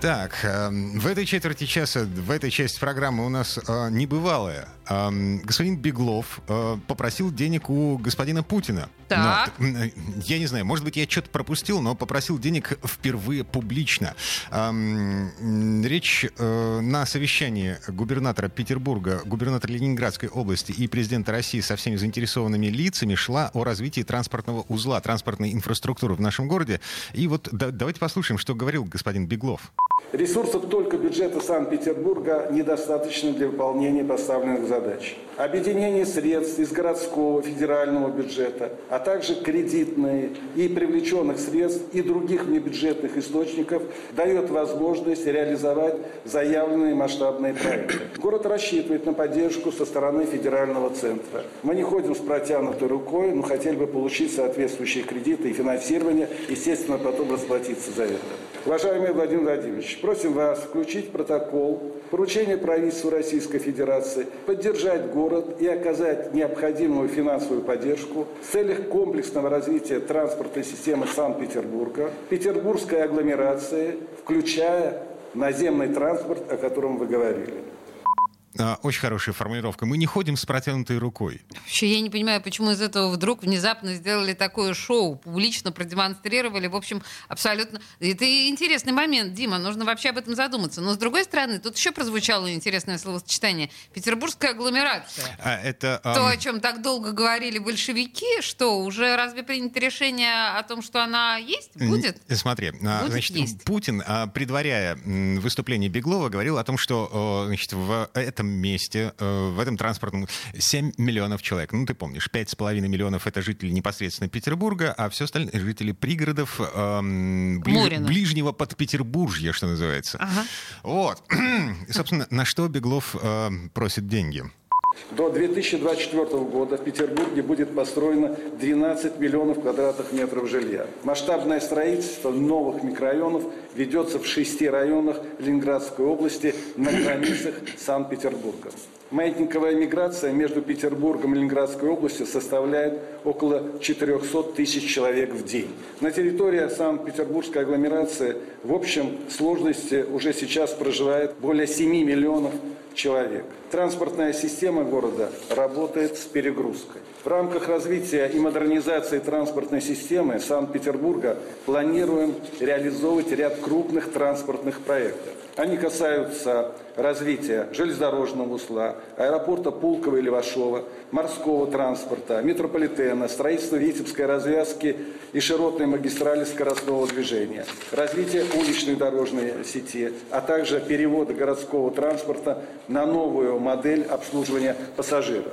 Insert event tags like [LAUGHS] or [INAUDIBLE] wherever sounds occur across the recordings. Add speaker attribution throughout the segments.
Speaker 1: Так, э, в этой четверти часа, в этой части программы у нас э, небывалое. Э, господин Беглов э, попросил денег у господина Путина.
Speaker 2: Так.
Speaker 1: Ну, э, я не знаю, может быть, я что-то пропустил, но попросил денег впервые публично. Эм, речь на совещании губернатора Петербурга, губернатора Ленинградской области и президента России со всеми заинтересованными лицами шла о развитии транспортного узла, транспортной инфраструктуры в нашем городе. И вот да- давайте послушаем, что говорил господин Беглов.
Speaker 3: Ресурсов только бюджета Санкт-Петербурга недостаточно для выполнения поставленных задач. Объединение средств из городского, федерального бюджета, а также кредитные и привлеченных средств и других внебюджетных источников дает возможность реализовать заявленные масштабные проекты. Город рассчитывает на поддержку со стороны федерального центра. Мы не ходим с протянутой рукой, но хотели бы получить соответствующие кредиты и финансирование, естественно, потом расплатиться за это. Уважаемый Владимир Владимирович, просим вас включить протокол поручение правительству Российской Федерации поддержать город и оказать необходимую финансовую поддержку в целях комплексного развития транспортной системы Санкт-Петербурга, петербургской агломерации, включая наземный транспорт, о котором вы говорили.
Speaker 1: А, Очень хорошая формулировка. Мы не ходим с протянутой рукой.
Speaker 2: Вообще, я не понимаю, почему из этого вдруг внезапно сделали такое шоу, публично продемонстрировали. В общем, абсолютно... Это интересный момент, Дима, нужно вообще об этом задуматься. Но, с другой стороны, тут еще прозвучало интересное словосочетание. Петербургская агломерация.
Speaker 1: А, это... ам,
Speaker 2: То, о чем так долго говорили большевики, что, уже разве принято решение о том, что она есть? Будет?
Speaker 1: Смотри, а,
Speaker 2: Будет
Speaker 1: значит,
Speaker 2: есть.
Speaker 1: Путин, предваряя выступление Беглова, говорил о том, что значит, в этом месте, э, в этом транспортном 7 миллионов человек. Ну, ты помнишь, 5,5 миллионов — это жители непосредственно Петербурга, а все остальные — жители пригородов эм, ближ- ближнего подпетербуржья, что называется.
Speaker 2: Ага.
Speaker 1: Вот. [CLEARS THROAT] Собственно, на что Беглов э, просит деньги?
Speaker 3: До 2024 года в Петербурге будет построено 12 миллионов квадратных метров жилья. Масштабное строительство новых микрорайонов ведется в шести районах Ленинградской области на границах Санкт-Петербурга. Маятниковая миграция между Петербургом и Ленинградской областью составляет около 400 тысяч человек в день. На территории Санкт-Петербургской агломерации в общем сложности уже сейчас проживает более 7 миллионов человек. Транспортная система города работает с перегрузкой. В рамках развития и модернизации транспортной системы Санкт-Петербурга планируем реализовывать ряд крупных транспортных проектов. Они касаются развития железнодорожного узла, аэропорта Пулково и Левашова, морского транспорта, метрополитена, строительства Витебской развязки и широтной магистрали скоростного движения, развития уличной дорожной сети, а также перевода городского транспорта на новую модель обслуживания пассажиров.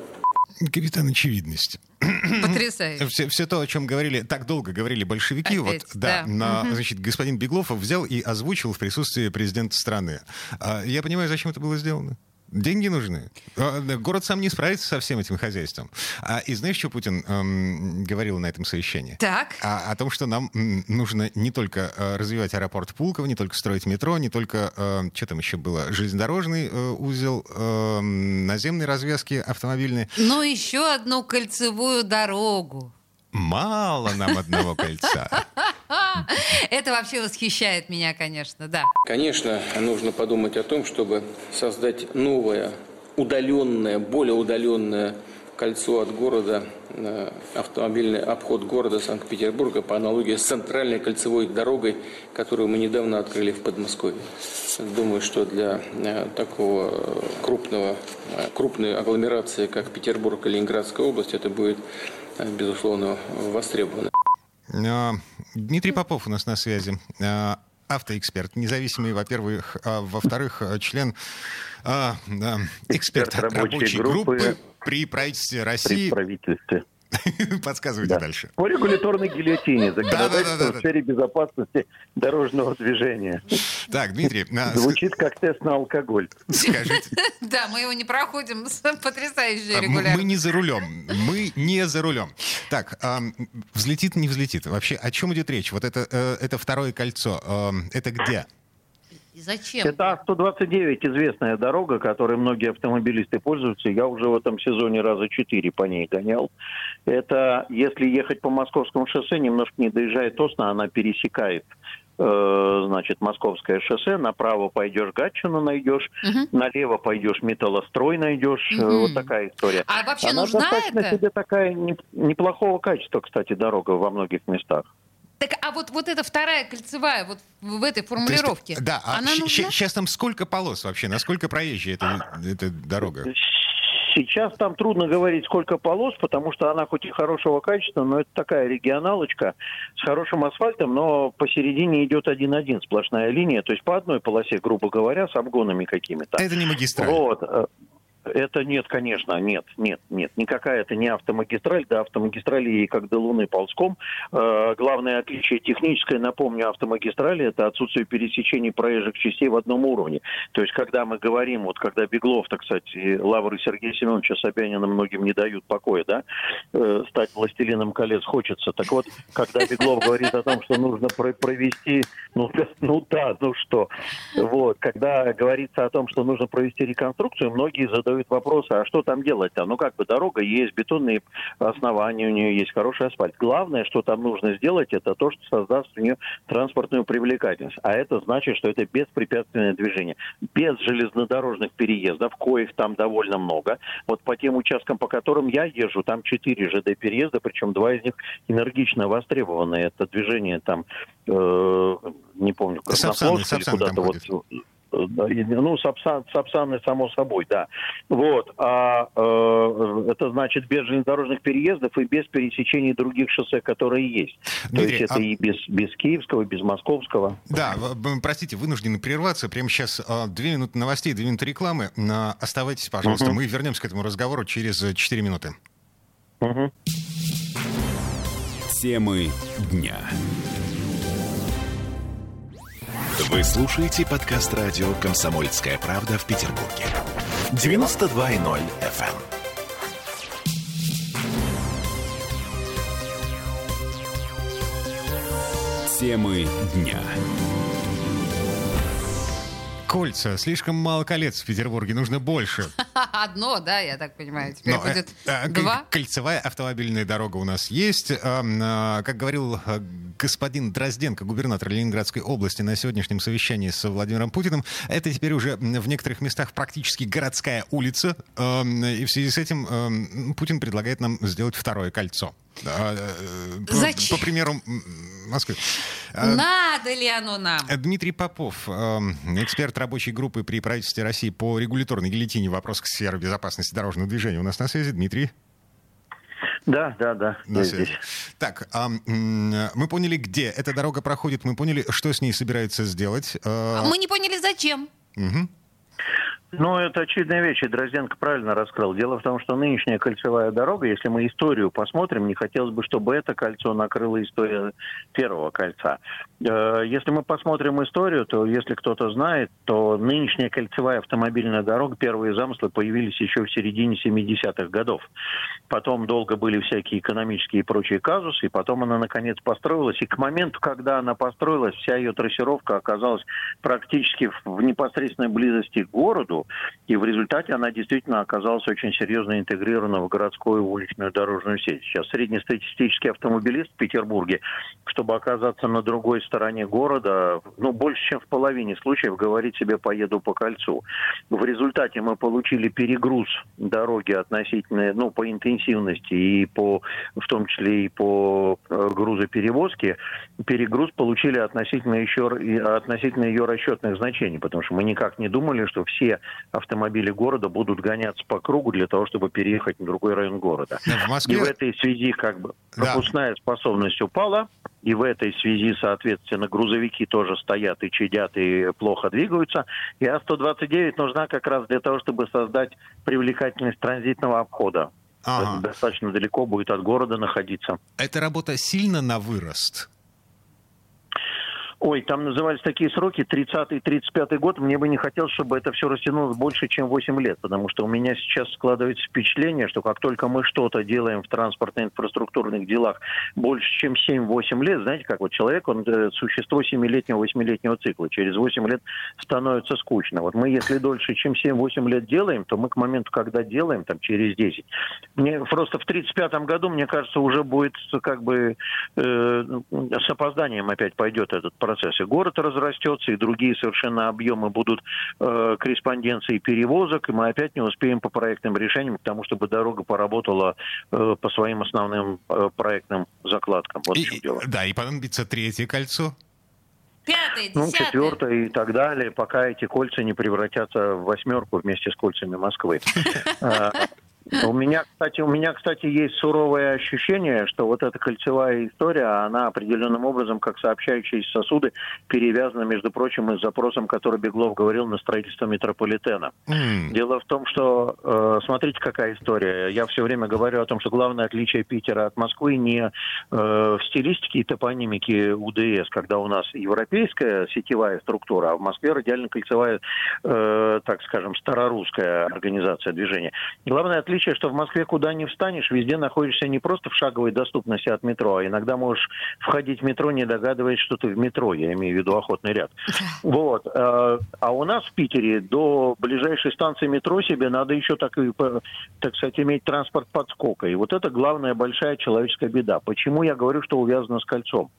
Speaker 1: Капитан очевидность.
Speaker 2: Потрясающе.
Speaker 1: Все, все то, о чем говорили, так долго говорили большевики,
Speaker 2: Опять,
Speaker 1: вот, да,
Speaker 2: да.
Speaker 1: но, значит, господин Беглов взял и озвучил в присутствии президента страны. А, я понимаю, зачем это было сделано. Деньги нужны. Да, Город сам не справится со всем этим хозяйством. А, и знаешь, что Путин эм, говорил на этом совещании?
Speaker 2: Так.
Speaker 1: А, о том, что нам нужно не только э, развивать аэропорт Пулково, не только строить метро, не только, э, что там еще было, железнодорожный э, узел, э, наземные развязки автомобильные.
Speaker 2: Но еще одну кольцевую дорогу.
Speaker 1: Мало нам одного кольца.
Speaker 2: Это вообще восхищает меня, конечно, да.
Speaker 4: Конечно, нужно подумать о том, чтобы создать новое, удаленное, более удаленное кольцо от города, э, автомобильный обход города Санкт-Петербурга по аналогии с центральной кольцевой дорогой, которую мы недавно открыли в Подмосковье. Думаю, что для э, такого крупного, э, крупной агломерации, как Петербург и Ленинградская область, это будет, безусловно, востребовано.
Speaker 1: А, Дмитрий Попов у нас на связи. А, Автоэксперт, независимый, во-первых, а во-вторых, член а, а, эксперт
Speaker 5: Эксперт рабочей
Speaker 1: рабочей
Speaker 5: группы
Speaker 1: группы при правительстве
Speaker 5: при
Speaker 1: России.
Speaker 5: правительстве. [LAUGHS]
Speaker 1: Подсказывайте
Speaker 5: Да.
Speaker 1: дальше.
Speaker 5: По регуляторной гильотине законодательство в сфере безопасности дорожного движения.
Speaker 1: Так, Дмитрий, а,
Speaker 5: Звучит как тест на алкоголь.
Speaker 1: скажите, [LAUGHS]
Speaker 2: Да, мы его не проходим [LAUGHS] с потрясающей
Speaker 1: а, мы-
Speaker 2: регулярностью.
Speaker 1: мы не за рулем, мы не за рулем. Так, а, взлетит, не взлетит. Вообще, о чем идет речь? Вот это, э, это второе кольцо, э, это где?
Speaker 2: И зачем?
Speaker 5: Это А129, известная дорога, которой многие автомобилисты пользуются. Я уже в этом сезоне раза четыре по ней гонял. Это, если ехать по Московскому шоссе, немножко не доезжая Тосна, она пересекает э, значит, Московское шоссе, направо пойдешь Гатчину найдешь,
Speaker 2: Мгм.
Speaker 5: налево пойдешь Металлострой найдешь,
Speaker 2: Мгм.
Speaker 5: вот такая история.
Speaker 2: А вообще
Speaker 5: Она
Speaker 2: нужна
Speaker 5: достаточно
Speaker 2: это?
Speaker 5: себе такая не- неплохого качества, кстати, дорога во многих местах.
Speaker 2: Так, а вот, вот эта вторая кольцевая, вот в этой
Speaker 1: То есть,
Speaker 2: формулировке,
Speaker 1: да, а
Speaker 2: она нужна?
Speaker 1: сейчас там сколько полос вообще? Насколько проезжая эта, эта дорога?
Speaker 5: Сейчас там трудно говорить, сколько полос, потому что она хоть и хорошего качества, но это такая регионалочка с хорошим асфальтом, но посередине идет один-один сплошная линия, то есть по одной полосе, грубо говоря, с обгонами какими-то.
Speaker 1: Это не магистраль.
Speaker 5: Вот. Это нет, конечно, нет, нет, нет. Никакая это не автомагистраль, да, автомагистрали ей как до Луны ползком. Э, главное отличие техническое, напомню, автомагистрали это отсутствие пересечений проезжих частей в одном уровне. То есть, когда мы говорим, вот когда Беглов, так кстати, Лавры Сергея Семеновича Собянина многим не дают покоя, да, э, стать властелином колец хочется. Так вот, когда Беглов говорит о том, что нужно про- провести, ну, [LAUGHS] ну да, ну что, вот, когда говорится о том, что нужно провести реконструкцию, многие задают вопросы, а что там делать-то? Ну, как бы дорога есть, бетонные основания у нее есть, хороший асфальт. Главное, что там нужно сделать, это то, что создаст у нее транспортную привлекательность. А это значит, что это беспрепятственное движение. Без железнодорожных переездов, коих там довольно много. Вот по тем участкам, по которым я езжу, там 4 ЖД-переезда, причем два из них энергично востребованы. Это движение там, э, не помню, Краснофлотск или куда-то вот
Speaker 1: ходят.
Speaker 5: Ну, Сапсан, Сапсаны, само собой, да. Вот. А э, это значит без железнодорожных переездов и без пересечений других шоссе, которые есть. То
Speaker 1: Дмитрий,
Speaker 5: есть это
Speaker 1: а-
Speaker 5: и без, без Киевского, и без Московского.
Speaker 1: Да, простите, вынуждены прерваться. Прямо сейчас а, две минуты новостей, две минуты рекламы. Оставайтесь, пожалуйста.
Speaker 5: Мгм.
Speaker 1: Мы вернемся к этому разговору через э, 4 минуты.
Speaker 5: Мгм.
Speaker 6: Темы дня. Вы слушаете подкаст радио «Комсомольская правда» в Петербурге. 92.0 FM. Темы дня.
Speaker 1: Кольца. Слишком мало колец в Петербурге. Нужно больше. [LAUGHS]
Speaker 2: Одно, да, я так понимаю. Теперь
Speaker 1: Но, э,
Speaker 2: будет
Speaker 1: э,
Speaker 2: два.
Speaker 1: коль- Кольцевая автомобильная дорога у нас есть. Эм, э, Как говорил э, господин Дрозденко, губернатор Ленинградской области на сегодняшнем совещании с Владимиром Путиным, это теперь уже в некоторых местах практически городская улица. Эм, И в связи с этим эм, Путин предлагает нам сделать второе кольцо. Э, э, по-
Speaker 2: Зачем?
Speaker 1: По примеру Москвы. Э,
Speaker 2: Надо ли оно нам?
Speaker 1: Дмитрий Попов, эм, эксперт рабочей группы при правительстве России по регуляторной гильотине в вопросах сферы безопасности дорожного движения. У нас на связи Дмитрий.
Speaker 5: Да, да, да.
Speaker 1: На
Speaker 5: я
Speaker 1: связи.
Speaker 5: здесь.
Speaker 1: Так, а, мы поняли, где эта дорога проходит, мы поняли, что с ней собираются сделать. Э,
Speaker 2: А Мы не поняли, зачем.
Speaker 1: мгм.
Speaker 5: Ну, это очевидная вещь, и Дрозденко правильно раскрыл. Дело в том, что нынешняя кольцевая дорога, если мы историю посмотрим, не хотелось бы, чтобы это кольцо накрыла история первого кольца. Э, Если мы посмотрим историю, то если кто-то знает, то нынешняя кольцевая автомобильная дорога, первые замыслы появились еще в середине 70-х годов. Потом долго были всякие экономические и прочие казусы, и потом она наконец построилась. И к моменту, когда она построилась, вся ее трассировка оказалась практически в непосредственной близости к городу, и в результате она действительно оказалась очень серьезно интегрирована в городскую уличную дорожную сеть. Сейчас среднестатистический автомобилист в Петербурге, чтобы оказаться на другой стороне города, ну, больше, чем в половине случаев говорит себе «поеду по кольцу». В результате мы получили перегруз дороги относительно, ну, по интенсивности и по, в том числе и по э, грузоперевозке, перегруз получили относительно еще относительно ее расчетных значений, потому что мы никак не думали, что все автомобили города будут гоняться по кругу для того, чтобы переехать на другой район города.
Speaker 1: В
Speaker 5: И
Speaker 1: Москве...
Speaker 5: в этой связи как бы
Speaker 1: Да.
Speaker 5: пропускная способность упала, и в этой связи, соответственно, грузовики тоже стоят и чадят, и плохо двигаются. И А-129 нужна как раз для того, чтобы создать привлекательность транзитного обхода.
Speaker 1: Ага.
Speaker 5: Достаточно далеко будет от города находиться.
Speaker 1: Эта работа сильно на вырост.
Speaker 5: Ой, там назывались такие сроки, 30-35 год. Мне бы не хотелось, чтобы это все растянулось больше, чем 8 лет, потому что у меня сейчас складывается впечатление, что как только мы что-то делаем в транспортно-инфраструктурных делах больше, чем 7-8 лет, знаете, как вот человек, он э, существо 7-летнего, 8-летнего цикла. Через 8 лет становится скучно. Вот мы, если дольше, чем 7-8 лет делаем, то мы к моменту, когда делаем, там, через 10, мне просто в 35 году, мне кажется, уже будет как бы э, с опозданием опять пойдет этот процесс. И город разрастется, и другие совершенно объемы будут э, корреспонденции перевозок, и мы опять не успеем по проектным решениям к тому, чтобы дорога поработала э, по своим основным э, проектным закладкам. Вот
Speaker 1: и,
Speaker 5: в чем дело.
Speaker 1: Да, и понадобится третье кольцо.
Speaker 2: Пятое,
Speaker 5: Ну,
Speaker 2: десятое.
Speaker 5: четвертое и так далее, пока эти кольца не превратятся в восьмерку вместе с кольцами Москвы. [LAUGHS] У меня, кстати, у меня, кстати, есть суровое ощущение, что вот эта кольцевая история, она определенным образом, как сообщающиеся сосуды, перевязана, между прочим, и с запросом, который Беглов говорил на строительство метрополитена.
Speaker 1: М,
Speaker 5: Дело в том, что, э, смотрите, какая история. Я все время говорю о том, что главное отличие Питера от Москвы не э, в стилистике и топонимике УДС, когда у нас европейская сетевая структура, а в Москве радиально-кольцевая, э, так скажем, старорусская организация движения. Главное отличие, что в Москве куда не встанешь, везде находишься не просто в шаговой доступности от метро, а иногда можешь входить в метро, не догадываясь, что ты в метро, я имею в виду охотный ряд. Вот. э, А у нас в Питере до ближайшей станции метро себе надо еще так, так сказать, иметь транспорт подскока. И вот это главная большая человеческая беда. Почему я говорю, что увязано с кольцом?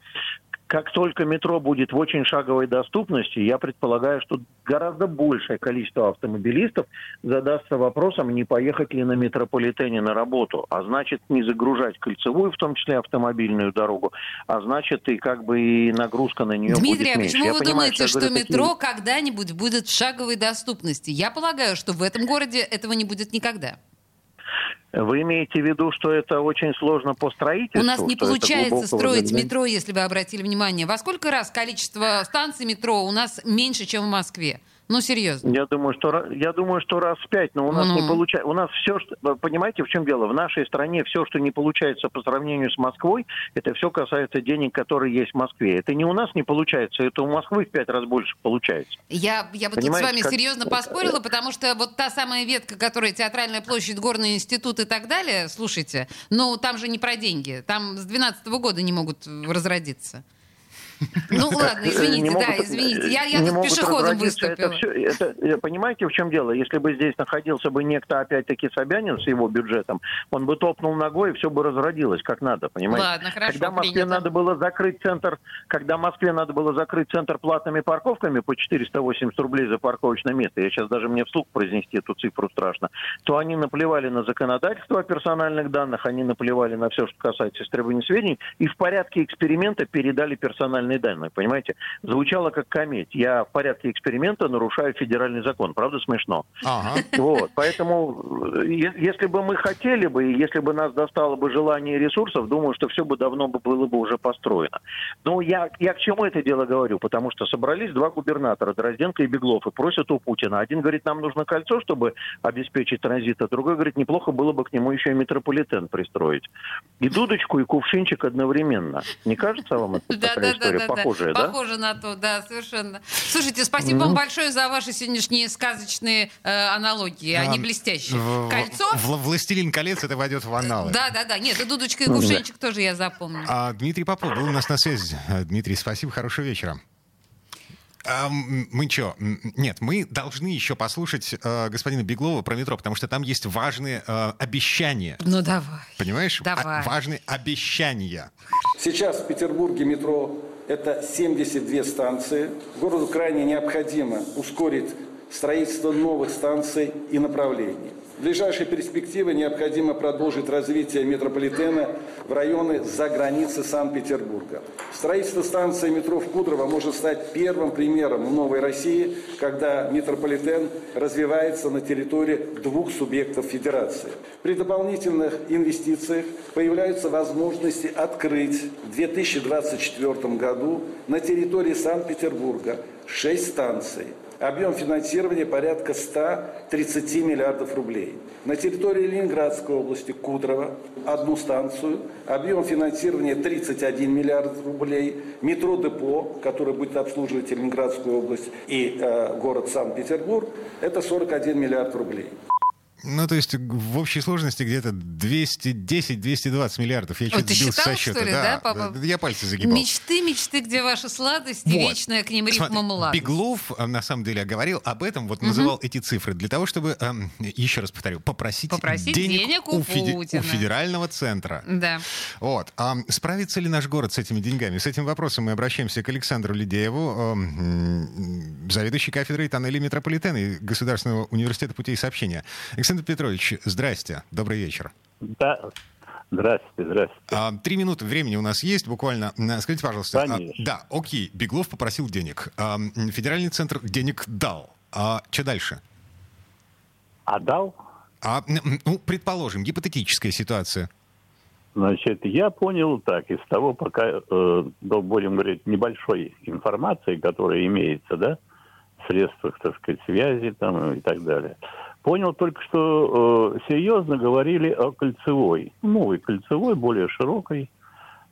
Speaker 5: Как только метро будет в очень шаговой доступности, я предполагаю, что гораздо большее количество автомобилистов задастся вопросом, не поехать ли на метрополитене на работу, а значит не загружать кольцевую, в том числе автомобильную дорогу, а значит и как бы и нагрузка на нее
Speaker 2: Дмитрий,
Speaker 5: будет
Speaker 2: а
Speaker 5: меньше.
Speaker 2: почему
Speaker 5: Я
Speaker 2: вы
Speaker 5: понимаю,
Speaker 2: думаете,
Speaker 5: я
Speaker 2: что
Speaker 5: говорю такие-
Speaker 2: метро когда-нибудь будет в шаговой доступности? Я полагаю, что в этом городе этого не будет никогда.
Speaker 5: Вы имеете в виду, что это очень сложно по строительству?
Speaker 2: У нас не получается строить
Speaker 5: заглядения?
Speaker 2: метро, если вы обратили внимание. Во сколько раз количество станций метро у нас меньше, чем в Москве? Ну, серьезно.
Speaker 5: Я думаю, что я думаю, что раз в пять, но у нас
Speaker 2: Ну.
Speaker 5: не получается. У нас все, что понимаете, в чем дело? В нашей стране все, что не получается по сравнению с Москвой, это все касается денег, которые есть в Москве. Это не у нас не получается, это у Москвы в пять раз больше получается.
Speaker 2: Я, я бы тут с
Speaker 5: Понимаете,
Speaker 2: вами
Speaker 5: как-
Speaker 2: серьезно поспорила, потому что вот та самая ветка, которая театральная площадь, горный институт и так далее, слушайте, ну там же не про деньги. Там с 12 года не могут разродиться. Ну ладно,
Speaker 5: Не
Speaker 2: извините, да, извините. Я, я
Speaker 5: не
Speaker 2: тут пешеходом выступила.
Speaker 5: Это все, это, э, понимаете, в чем дело? Если бы здесь находился бы некто, опять-таки, Собянин с его бюджетом, он бы топнул ногой, и все бы разродилось как надо, понимаете?
Speaker 2: Ладно, хорошо,
Speaker 5: Когда Москве
Speaker 2: принято.
Speaker 5: надо было закрыть центр, когда Москве надо было закрыть центр платными парковками по 480 рублей за парковочное место, я сейчас даже мне вслух произнести эту цифру страшно, то они наплевали на законодательство о персональных данных, они наплевали на все, что касается истребования сведений, и в порядке эксперимента передали персональные данные, понимаете? Звучало как кометь. Я в порядке эксперимента нарушаю федеральный закон. Правда смешно?
Speaker 1: Ага.
Speaker 5: Вот, поэтому, э, е- если бы мы хотели бы, и если бы нас достало бы желание и ресурсов, думаю, что все бы давно бы было бы уже построено. Но я, я к чему это дело говорю? Потому что собрались два губернатора, Дрозденко и Беглов, и просят у Путина. Один говорит, нам нужно кольцо, чтобы обеспечить транзит, а другой говорит, неплохо было бы к нему еще и метрополитен пристроить. И дудочку, и кувшинчик одновременно. Не кажется вам это
Speaker 2: Да,
Speaker 5: такая
Speaker 2: да, да,
Speaker 5: история?
Speaker 2: да,
Speaker 5: Похожая, да?
Speaker 2: Похоже на то, да, совершенно. Слушайте, спасибо вам большое за ваши сегодняшние сказочные э, аналогии. Они
Speaker 1: А,
Speaker 2: блестящие.
Speaker 1: в-
Speaker 2: Кольцо?
Speaker 1: в- «Властелин колец» это войдет в аналы.
Speaker 2: Да, да, да. Нет, и дудочка и кувшинчик тоже я запомню.
Speaker 1: А, Дмитрий Попов был у нас на связи. А, Дмитрий, спасибо, хорошего вечера. А, мы что? Нет, мы должны еще послушать э, господина Беглова про метро, потому что там есть важные э, обещания.
Speaker 2: Ну давай.
Speaker 1: Понимаешь?
Speaker 2: Давай.
Speaker 1: А- важные обещания.
Speaker 3: Сейчас в Петербурге метро – это 72 станции. Городу крайне необходимо ускорить строительство новых станций и направлений. В ближайшей перспективе необходимо продолжить развитие метрополитена в районы за границей Санкт-Петербурга. Строительство станции метро в Кудрово может стать первым примером новой России, когда метрополитен развивается на территории двух субъектов федерации. При дополнительных инвестициях появляются возможности открыть в 2024 году на территории Санкт-Петербурга 6 станций. Объем финансирования порядка 130 миллиардов рублей. На территории Ленинградской области Кудрово одну станцию. Объем финансирования 31 миллиард рублей. Метро Депо, которое будет обслуживать Ленинградскую область и э, город Санкт-Петербург, это 41 миллиард рублей.
Speaker 1: Ну, то есть в общей сложности где-то 210-220 миллиардов. Я чуть сбился со счета.
Speaker 2: Что ли, да, папа?
Speaker 1: Да, я пальцы загибал.
Speaker 2: Мечты, мечты, где ваша сладость вот. вечная к ним рифма младость.
Speaker 1: Беглов, э, на самом деле, говорил об этом, вот угу. называл эти цифры для того, чтобы, эм, еще раз повторю, попросить,
Speaker 2: попросить денег, денег у,
Speaker 1: у, феди- у федерального центра.
Speaker 2: Да.
Speaker 1: Вот. А справится ли наш город с этими деньгами? С этим вопросом мы обращаемся к Александру Лидееву, э, заведующий кафедрой тоннелей метрополитена и Государственного университета путей сообщения. Александр Петрович, Здрасте, добрый вечер.
Speaker 7: Да, Здравствуйте, здравствуйте.
Speaker 1: А, три минуты времени у нас есть буквально. Скажите, пожалуйста.
Speaker 7: А,
Speaker 1: Конечно. Да, окей, Беглов попросил денег. А, федеральный центр денег дал. А что дальше?
Speaker 7: А дал?
Speaker 1: А, ну, предположим, гипотетическая ситуация.
Speaker 7: Значит, я понял так, из того, пока, э, будем говорить, небольшой информации, которая имеется, да, в средствах, так сказать, связи там и так далее, Понял только, что э, серьезно говорили о кольцевой, новой кольцевой, более широкой,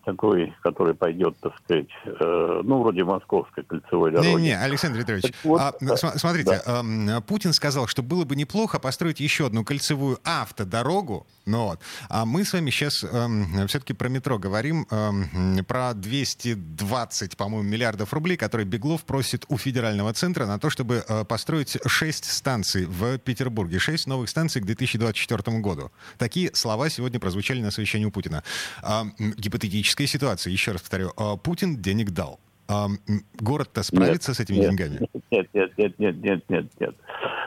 Speaker 7: такой, который пойдет, так сказать, э, ну, вроде московской кольцевой дороги.
Speaker 1: Не-не, Александр Петрович, вот, а, да, смотрите, да. э, Путин сказал, что было бы неплохо построить еще одну кольцевую автодорогу, ну, вот, а мы с вами сейчас э, все-таки про метро говорим, э, про 220, по-моему, миллиардов рублей, которые Беглов просит у федерального центра на то, чтобы э, построить 6 станций в Петербурге, 6 новых станций к 2024 году. Такие слова сегодня прозвучали на совещании у Путина. Э, гипотетически критическая ситуация. Еще раз повторю, а, Путин денег дал. А, город-то справится нет, с этими
Speaker 7: нет,
Speaker 1: деньгами?
Speaker 7: Нет, нет, нет, нет, нет, нет, нет.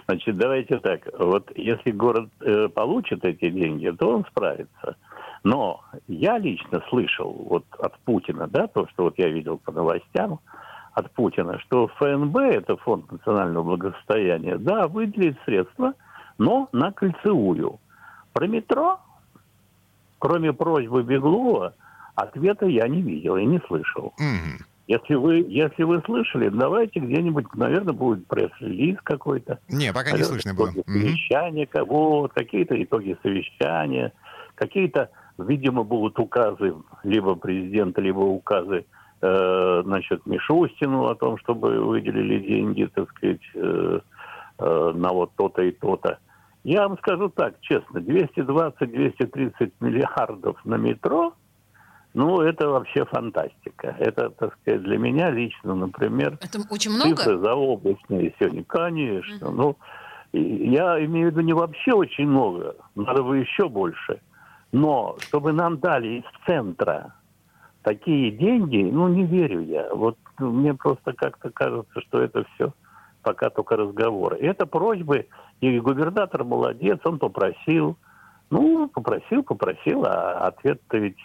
Speaker 7: Значит, давайте так. Вот если город э, получит эти деньги, то он справится. Но я лично слышал вот от Путина, да, то, что вот я видел по новостям, от Путина, что ФНБ, это Фонд национального благосостояния, да, выделит средства, но на кольцевую. Про метро, кроме просьбы Беглова, Ответа я не видел и не слышал.
Speaker 1: Mm-hmm.
Speaker 7: Если вы, если вы слышали, давайте где-нибудь, наверное, будет пресс-релиз какой-то.
Speaker 1: Не, пока не слышно было.
Speaker 7: Совещания, mm-hmm. какие-то итоги совещания, какие-то, видимо, будут указы либо президента, либо указы э, значит, Мишустину о том, чтобы выделили деньги, так сказать, э, э, на вот то-то и то-то. Я вам скажу так, честно, 220-230 миллиардов на метро – ну, это вообще фантастика. Это, так сказать, для меня лично, например,
Speaker 2: это очень много?
Speaker 7: цифры заоблачные сегодня. Конечно. Uh-huh. Ну, я имею в виду не вообще очень много, надо бы еще больше. Но чтобы нам дали из центра такие деньги, ну, не верю я. Вот мне просто как-то кажется, что это все пока только разговоры. Это просьбы, и губернатор молодец, он попросил. Ну, попросил, попросил, а ответ-то ведь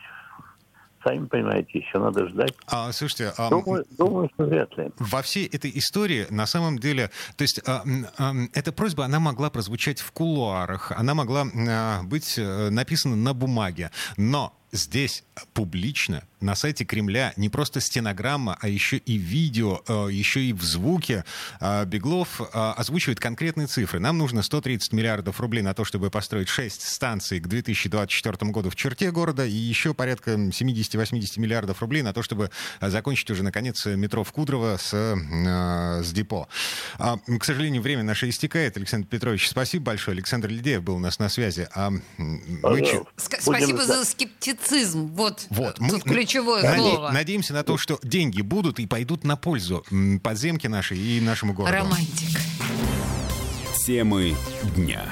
Speaker 7: сами понимаете, еще надо ждать.
Speaker 1: А, слушайте, а,
Speaker 7: думаю, думаю, что вряд ли.
Speaker 1: Во всей этой истории, на самом деле, то есть а, а, эта просьба, она могла прозвучать в кулуарах, она могла а, быть а, написана на бумаге, но здесь публично на сайте Кремля не просто стенограмма, а еще и видео, э, еще и в звуке. Э, Беглов э, озвучивает конкретные цифры. Нам нужно 130 миллиардов рублей на то, чтобы построить 6 станций к 2024 году в черте города и еще порядка 70-80 миллиардов рублей на то, чтобы закончить уже, наконец, метро в Кудрово с, с депо. А, к сожалению, время наше истекает. Александр Петрович, спасибо большое. Александр Лидеев был у нас на связи. А
Speaker 2: вы... Спасибо за скептицизм. Вот, вот. Мы, ключевое наде- слово.
Speaker 1: Надеемся на то, что деньги будут и пойдут на пользу подземке нашей и нашему городу.
Speaker 2: Романтик.
Speaker 6: Темы дня.